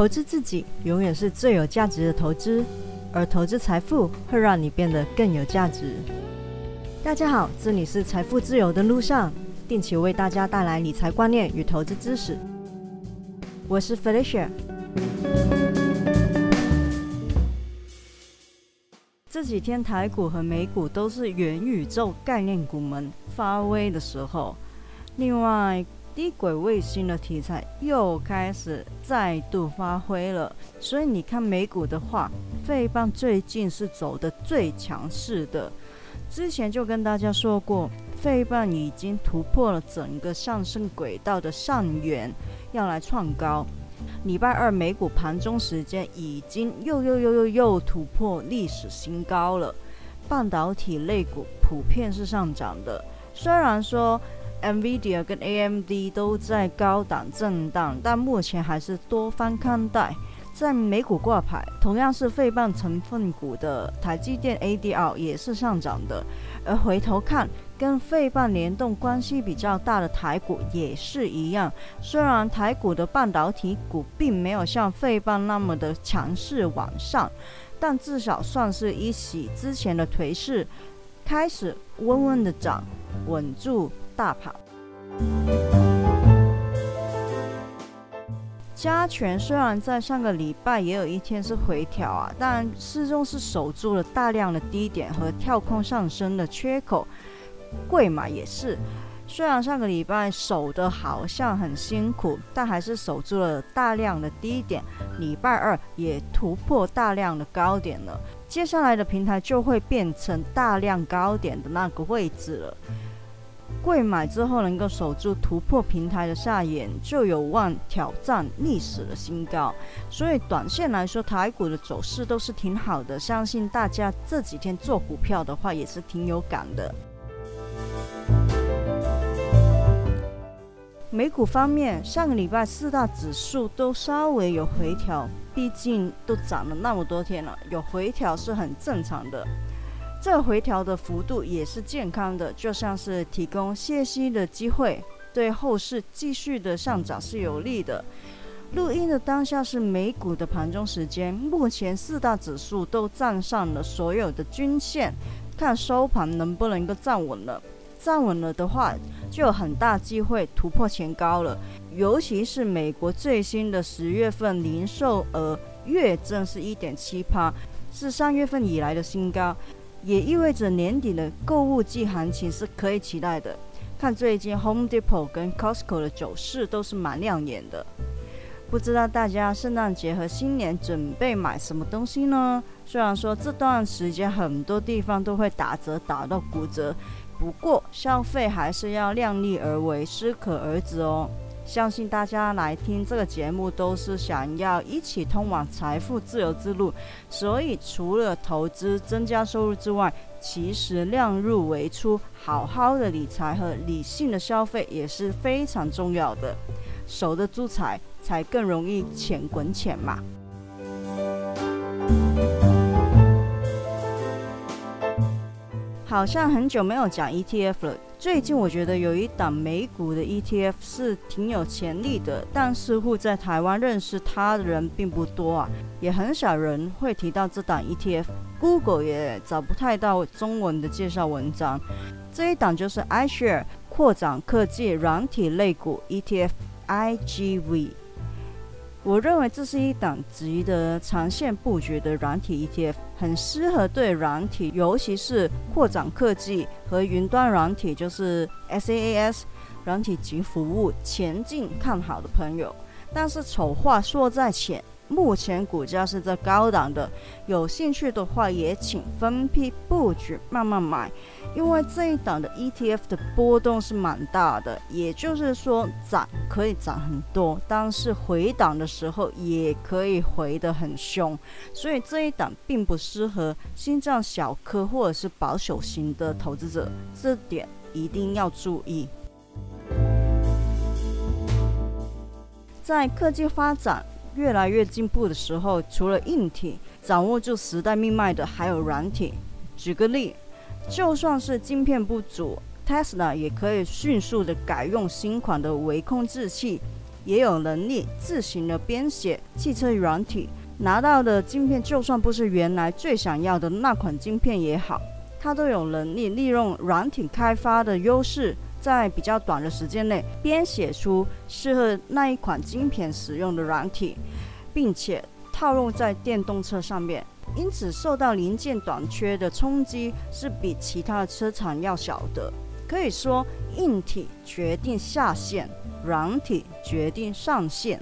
投资自己永远是最有价值的投资，而投资财富会让你变得更有价值。大家好，这里是财富自由的路上，定期为大家带来理财观念与投资知识。我是 Felicia。这几天台股和美股都是元宇宙概念股们发威的时候，另外。低轨卫星的题材又开始再度发挥了，所以你看美股的话，费棒最近是走的最强势的。之前就跟大家说过，费棒已经突破了整个上升轨道的上缘，要来创高。礼拜二美股盘中时间已经又又又又又突破历史新高了，半导体类股普遍是上涨的，虽然说。NVIDIA 跟 AMD 都在高档震荡，但目前还是多方看待。在美股挂牌，同样是费半成分股的台积电 ADR 也是上涨的。而回头看，跟费半联动关系比较大的台股也是一样。虽然台股的半导体股并没有像费半那么的强势往上，但至少算是一洗之前的颓势，开始温温的涨，稳住。大盘，加权虽然在上个礼拜也有一天是回调啊，但始终是守住了大量的低点和跳空上升的缺口。贵嘛也是，虽然上个礼拜守的好像很辛苦，但还是守住了大量的低点。礼拜二也突破大量的高点了，接下来的平台就会变成大量高点的那个位置了。贵买之后能够守住突破平台的下沿，就有望挑战历史的新高。所以短线来说，台股的走势都是挺好的。相信大家这几天做股票的话，也是挺有感的。美股方面，上个礼拜四大指数都稍微有回调，毕竟都涨了那么多天了，有回调是很正常的。这回调的幅度也是健康的，就像是提供歇息的机会，对后市继续的上涨是有利的。录音的当下是美股的盘中时间，目前四大指数都站上了所有的均线，看收盘能不能够站稳了。站稳了的话，就有很大机会突破前高了。尤其是美国最新的十月份零售额月增是一点七趴，是三月份以来的新高。也意味着年底的购物季行情是可以期待的。看最近 Home Depot 跟 Costco 的走势都是蛮亮眼的。不知道大家圣诞节和新年准备买什么东西呢？虽然说这段时间很多地方都会打折打到骨折，不过消费还是要量力而为，适可而止哦。相信大家来听这个节目都是想要一起通往财富自由之路，所以除了投资增加收入之外，其实量入为出、好好的理财和理性的消费也是非常重要的。守得住财，才更容易钱滚钱嘛。好像很久没有讲 ETF 了。最近我觉得有一档美股的 ETF 是挺有潜力的，但似乎在台湾认识它的人并不多啊，也很少人会提到这档 ETF。Google 也找不太到中文的介绍文章。这一档就是 iShare 扩展科技软体类股 ETF IGV。我认为这是一档值得长线布局的软体 ETF，很适合对软体，尤其是扩展科技和云端软体，就是 SaaS 软体及服务前进看好的朋友。但是丑话说在前。目前股价是在高档的，有兴趣的话也请分批布局，慢慢买。因为这一档的 ETF 的波动是蛮大的，也就是说涨可以涨很多，但是回档的时候也可以回得很凶，所以这一档并不适合心脏小颗或者是保守型的投资者，这点一定要注意。在科技发展。越来越进步的时候，除了硬体掌握住时代命脉的，还有软体。举个例，就算是晶片不足，Tesla 也可以迅速的改用新款的微控制器，也有能力自行的编写汽车软体，拿到的晶片就算不是原来最想要的那款晶片也好，它都有能力利用软体开发的优势，在比较短的时间内编写出适合那一款晶片使用的软体，并且套用在电动车上面。因此，受到零件短缺的冲击是比其他的车厂要小的。可以说，硬体决定下限，软体决定上限。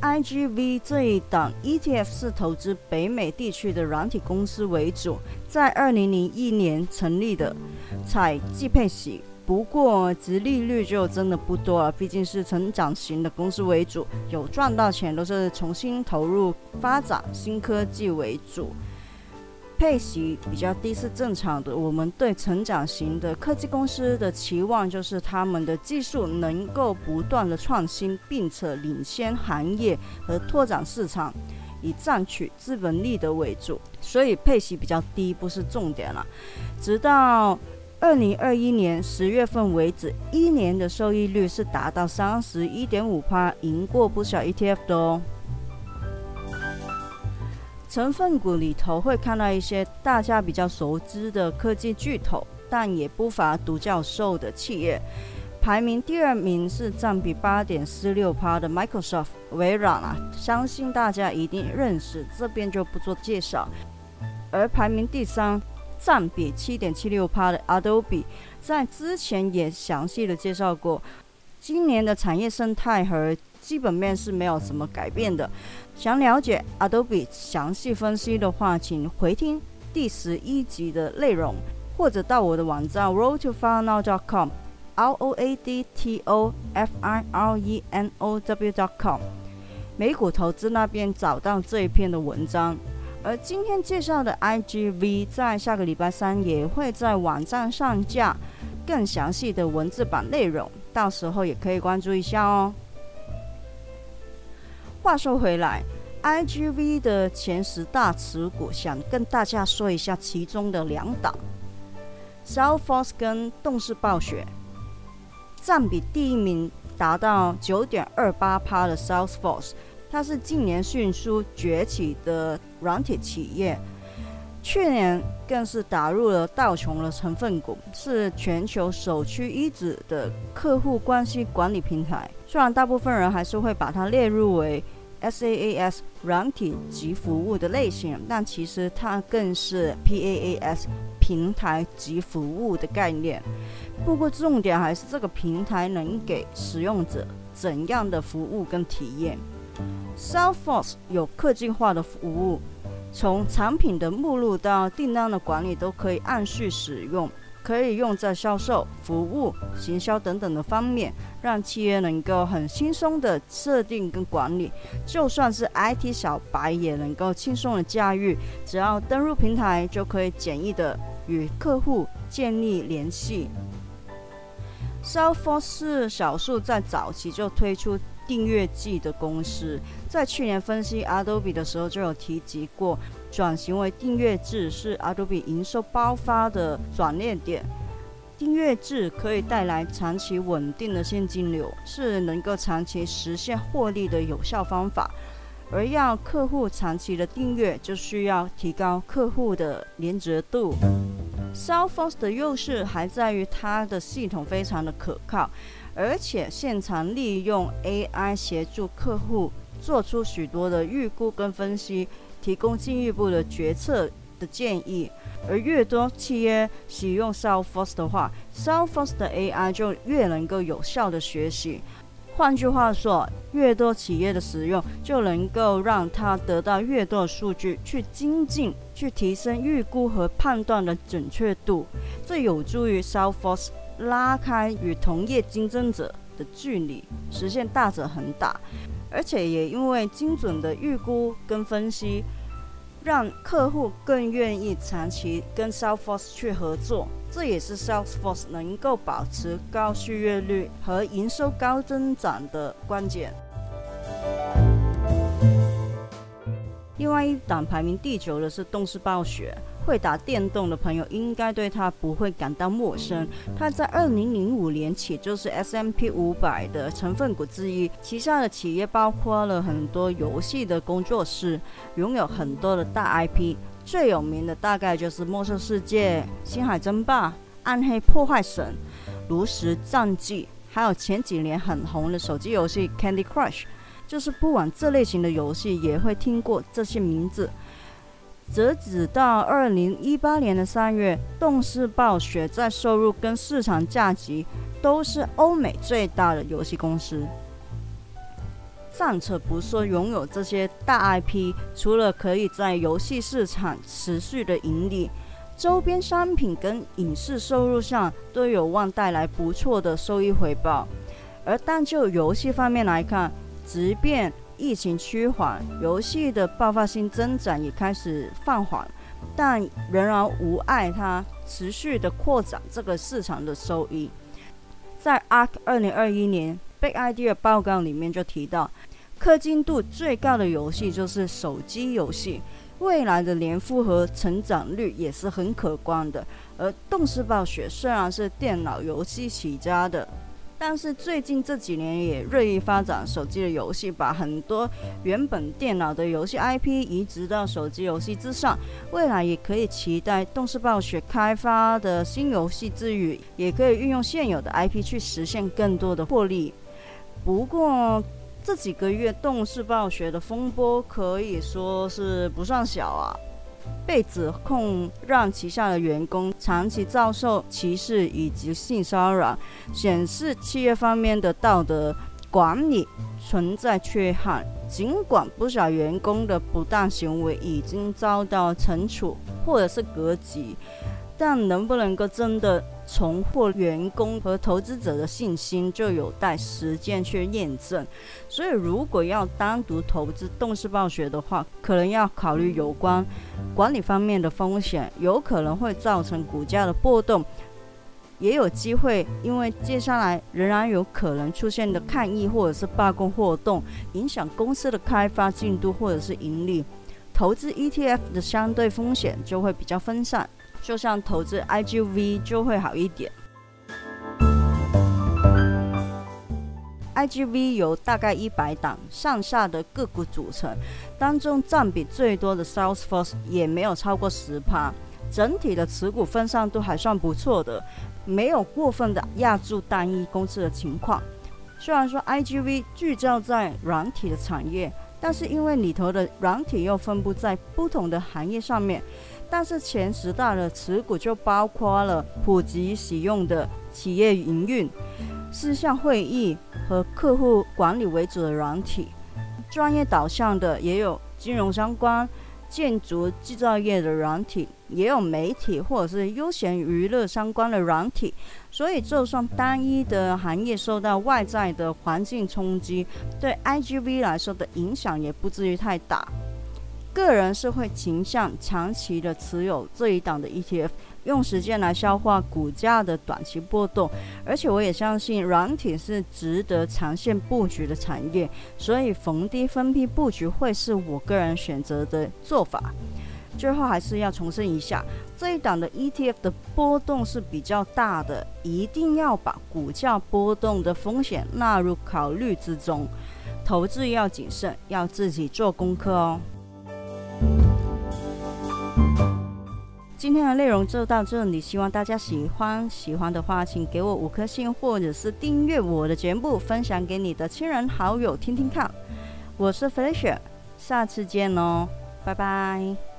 IGV 这一档 ETF 是投资北美地区的软体公司为主，在二零零一年成立的，采季配息。不过，值利率就真的不多了，毕竟是成长型的公司为主，有赚到钱都是重新投入发展新科技为主，配息比较低是正常的。我们对成长型的科技公司的期望就是他们的技术能够不断的创新，并且领先行业和拓展市场，以赚取资本利得为主，所以配息比较低不是重点了。直到二零二一年十月份为止，一年的收益率是达到三十一点五趴，赢过不少 ETF 的哦。成分股里头会看到一些大家比较熟知的科技巨头，但也不乏独角兽的企业。排名第二名是占比八点四六趴的 Microsoft 微软啊，相信大家一定认识，这边就不做介绍。而排名第三。占比七点七六趴的 Adobe，在之前也详细的介绍过，今年的产业生态和基本面是没有什么改变的。想了解 Adobe 详细分析的话，请回听第十一集的内容，或者到我的网站 roadtofirenow.com，R O A D T O F I R E N O W.com，美股投资那边找到这一篇的文章。而今天介绍的 IGV 在下个礼拜三也会在网站上架更详细的文字版内容，到时候也可以关注一下哦。话说回来，IGV 的前十大持股，想跟大家说一下其中的两档，Southforce 跟动视暴雪，占比第一名达到九点二八趴的 Southforce。它是近年迅速崛起的软体企业，去年更是打入了道琼的成分股，是全球首屈一指的客户关系管理平台。虽然大部分人还是会把它列入为 SaaS 软体及服务的类型，但其实它更是 PaaS 平台及服务的概念。不过重点还是这个平台能给使用者怎样的服务跟体验。Salesforce 有科技化的服务，从产品的目录到订单的管理都可以按序使用，可以用在销售、服务、行销等等的方面，让企业能够很轻松的设定跟管理，就算是 IT 小白也能够轻松的驾驭。只要登入平台，就可以简易的与客户建立联系。Salesforce 是少数在早期就推出。订阅季的公司在去年分析 Adobe 的时候就有提及过，转型为订阅制是 Adobe 营收爆发的转捩点。订阅制可以带来长期稳定的现金流，是能够长期实现获利的有效方法。而要客户长期的订阅，就需要提高客户的连结度。Salesforce 的优势还在于它的系统非常的可靠。而且现场利用 AI 协助客户做出许多的预估跟分析，提供进一步的决策的建议。而越多企业使用 Salesforce 的话，Salesforce 的 AI 就越能够有效的学习。换句话说，越多企业的使用，就能够让它得到越多的数据去精进，去提升预估和判断的准确度。这有助于 Salesforce。拉开与同业竞争者的距离，实现大者恒大，而且也因为精准的预估跟分析，让客户更愿意长期跟 Salesforce 去合作。这也是 Salesforce 能够保持高续约率和营收高增长的关键。另外一档排名第九的是动视暴雪。会打电动的朋友应该对它不会感到陌生。它在二零零五年起就是 S M P 五百的成分股之一，旗下的企业包括了很多游戏的工作室，拥有很多的大 I P。最有名的大概就是《魔兽世界》《星海争霸》《暗黑破坏神》《炉石战记》，还有前几年很红的手机游戏《Candy Crush》。就是不玩这类型的游戏，也会听过这些名字。截止到二零一八年的三月，动视暴雪在收入跟市场价值都是欧美最大的游戏公司。暂且不说拥有这些大 IP，除了可以在游戏市场持续的盈利，周边商品跟影视收入上都有望带来不错的收益回报。而单就游戏方面来看，即便疫情趋缓，游戏的爆发性增长也开始放缓，但仍然无碍它持续的扩展这个市场的收益。在 ARK 二零二一年 Big Idea 报告里面就提到，氪金度最高的游戏就是手机游戏，未来的年复合成长率也是很可观的。而动视暴雪虽然是电脑游戏起家的。但是最近这几年也锐意发展手机的游戏，把很多原本电脑的游戏 IP 移植到手机游戏之上。未来也可以期待动视暴雪开发的新游戏之余，也可以运用现有的 IP 去实现更多的获利。不过这几个月动视暴雪的风波可以说是不算小啊。被指控让旗下的员工长期遭受歧视以及性骚扰，显示企业方面的道德管理存在缺憾。尽管不少员工的不当行为已经遭到惩处或者是革职。但能不能够真的重获员工和投资者的信心，就有待时间去验证。所以，如果要单独投资动视暴雪的话，可能要考虑有关管理方面的风险，有可能会造成股价的波动，也有机会因为接下来仍然有可能出现的抗议或者是罢工活动，影响公司的开发进度或者是盈利，投资 ETF 的相对风险就会比较分散。就像投资 IGV 就会好一点。IGV 由大概一百档上下的个股组成，当中占比最多的 Salesforce 也没有超过十趴，整体的持股分散度还算不错的，没有过分的压住单一公司的情况。虽然说 IGV 聚焦在软体的产业，但是因为里头的软体又分布在不同的行业上面。但是前十大的持股就包括了普及使用的企业营运、事项会议和客户管理为主的软体，专业导向的也有金融相关、建筑制造业的软体，也有媒体或者是休闲娱乐相关的软体。所以，就算单一的行业受到外在的环境冲击，对 IGV 来说的影响也不至于太大。个人是会倾向长期的持有这一档的 ETF，用时间来消化股价的短期波动。而且我也相信软体是值得长线布局的产业，所以逢低分批布局会是我个人选择的做法。最后还是要重申一下，这一档的 ETF 的波动是比较大的，一定要把股价波动的风险纳入考虑之中。投资要谨慎，要自己做功课哦。今天的内容就到这里，希望大家喜欢。喜欢的话，请给我五颗星，或者是订阅我的节目，分享给你的亲人好友听听看。我是 Felicia，下次见哦，拜拜。